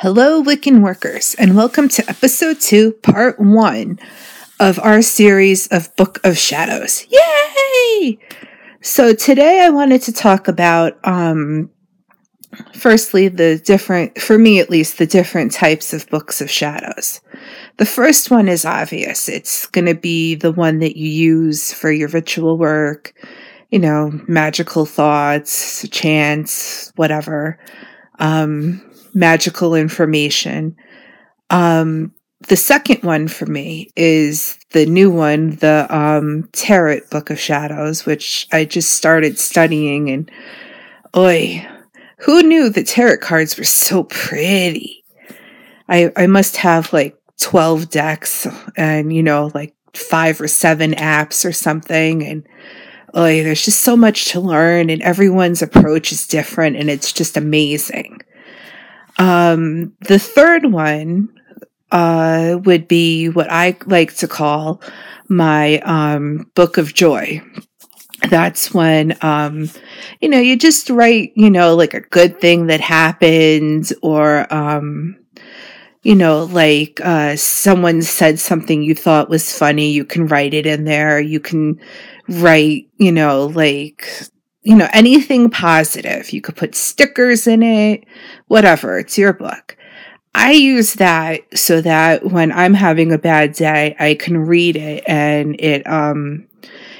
Hello, Wiccan workers, and welcome to episode two, part one of our series of Book of Shadows. Yay! So today I wanted to talk about, um, firstly, the different, for me at least, the different types of Books of Shadows. The first one is obvious. It's going to be the one that you use for your ritual work, you know, magical thoughts, chants, whatever. Um, magical information. Um, the second one for me is the new one, the um, Tarot Book of Shadows, which I just started studying. And oi, who knew that tarot cards were so pretty? I I must have like twelve decks, and you know, like five or seven apps or something, and oi, there's just so much to learn, and everyone's approach is different, and it's just amazing. Um, the third one uh, would be what I like to call my um, book of joy. That's when, um, you know, you just write, you know, like a good thing that happened or, um, you know, like uh, someone said something you thought was funny, you can write it in there. You can write, you know, like you know, anything positive. You could put stickers in it, whatever. It's your book. I use that so that when I'm having a bad day, I can read it and it, um,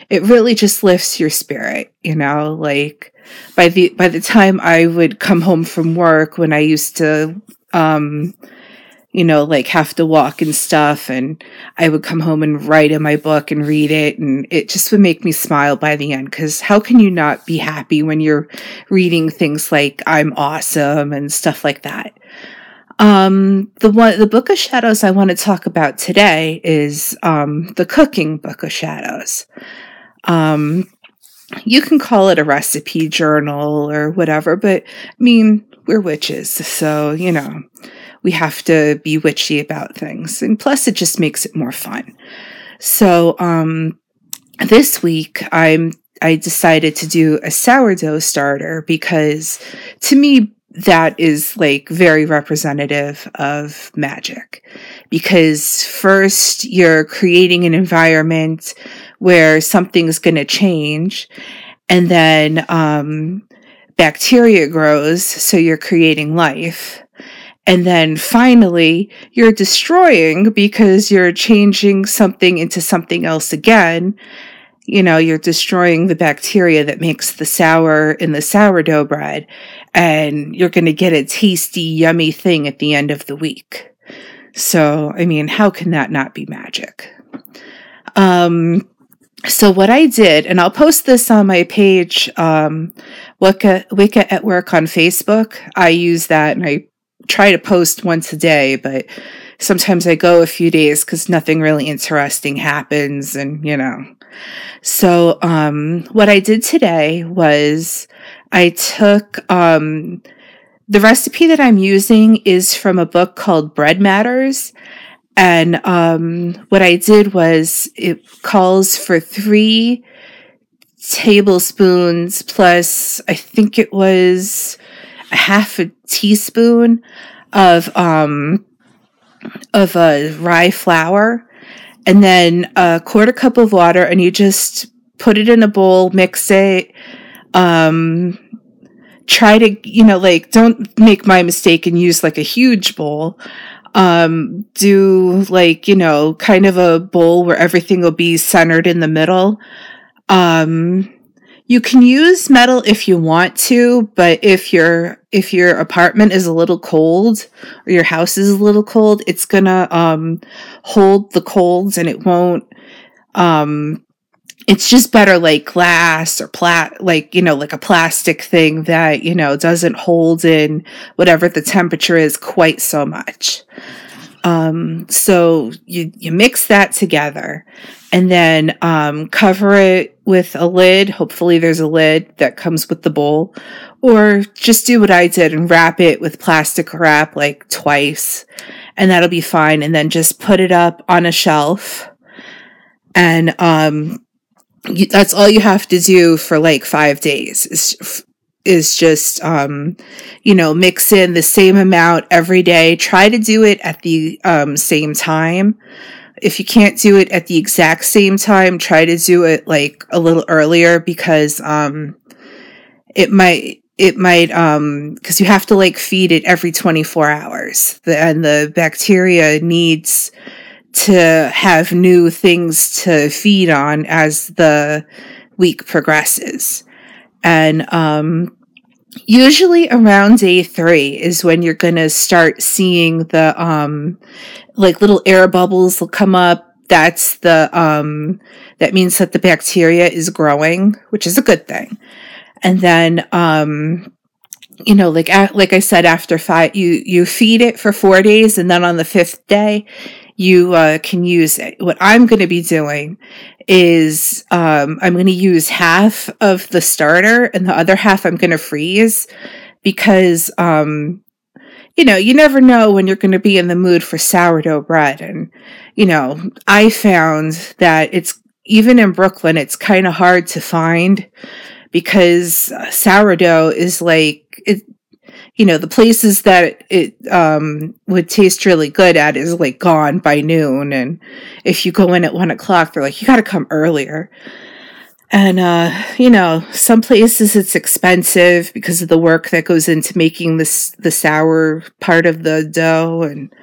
it really just lifts your spirit, you know, like by the, by the time I would come home from work when I used to, um, you know, like have to walk and stuff. And I would come home and write in my book and read it. And it just would make me smile by the end. Cause how can you not be happy when you're reading things like I'm awesome and stuff like that? Um, the one, the book of shadows I want to talk about today is, um, the cooking book of shadows. Um, you can call it a recipe journal or whatever, but I mean, we're witches. So, you know, we have to be witchy about things. And plus, it just makes it more fun. So, um, this week I'm I decided to do a sourdough starter because to me that is like very representative of magic because first you're creating an environment where something's going to change and then um, bacteria grows so you're creating life and then finally, you're destroying because you're changing something into something else again. You know, you're destroying the bacteria that makes the sour in the sourdough bread, and you're going to get a tasty, yummy thing at the end of the week. So, I mean, how can that not be magic? Um, so what I did, and I'll post this on my page, um, Wicca, Wicca at Work on Facebook. I use that and I try to post once a day, but sometimes I go a few days because nothing really interesting happens and, you know. So, um, what I did today was I took, um, the recipe that I'm using is from a book called Bread Matters. And, um, what I did was it calls for three tablespoons plus, I think it was half a teaspoon of um of a rye flour and then a quarter cup of water and you just put it in a bowl mix it um try to you know like don't make my mistake and use like a huge bowl. Um do like you know kind of a bowl where everything will be centered in the middle. Um you can use metal if you want to, but if your if your apartment is a little cold or your house is a little cold, it's gonna um, hold the colds and it won't. Um, it's just better like glass or plat like you know like a plastic thing that you know doesn't hold in whatever the temperature is quite so much. Um, so you you mix that together and then um, cover it with a lid. Hopefully, there's a lid that comes with the bowl, or just do what I did and wrap it with plastic wrap like twice, and that'll be fine. And then just put it up on a shelf, and um, you, that's all you have to do for like five days. Is is just um, you know mix in the same amount every day. Try to do it at the um, same time. If you can't do it at the exact same time try to do it like a little earlier because um, it might it might um because you have to like feed it every 24 hours. And the bacteria needs to have new things to feed on as the week progresses and um usually around day three is when you're going to start seeing the um like little air bubbles will come up. That's the um that means that the bacteria is growing which is a good thing. And then um you know like like i said after five you you feed it for four days and then on the fifth day you uh, can use it. What i'm going to be doing is um, i'm going to use half of the starter and the other half i'm going to freeze because um, you know you never know when you're going to be in the mood for sourdough bread. And you know i found that it's even in brooklyn it's kind of hard to find because sourdough is like it you know the places that it um, would taste really good at is like gone by noon. And if you go in at one o'clock they're like you got to come earlier. And uh, you know some places it's expensive because of the work that goes into making this the sour part of the dough. And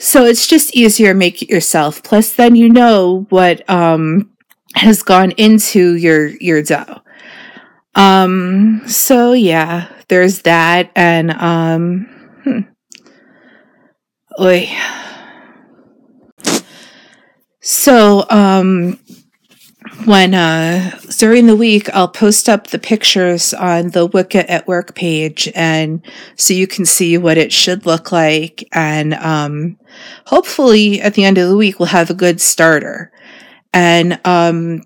so it's just easier to make it yourself. Plus then you know what um, has gone into your your dough. Um, so yeah, there's that, and um, hmm. Oy. So um, when uh during the week I'll post up the pictures on the Wicca at Work page and so you can see what it should look like and um hopefully at the end of the week we'll have a good starter. And um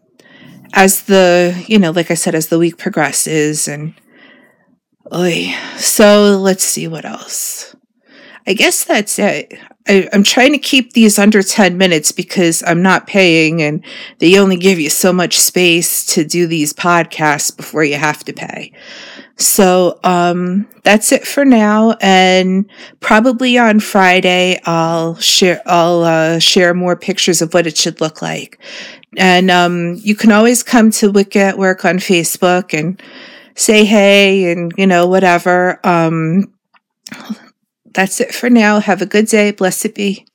as the you know like i said as the week progresses and oy, so let's see what else. I guess that's it. I, i'm trying to keep these under 10 minutes because i'm not paying and they only give you so much space to do these podcasts before you have to pay. So um, that's it for now, and probably on Friday I'll share I'll uh, share more pictures of what it should look like. And um, you can always come to Wicca at Work on Facebook and say hey and, you know, whatever. Um, that's it for now. Have a good day. Blessed be.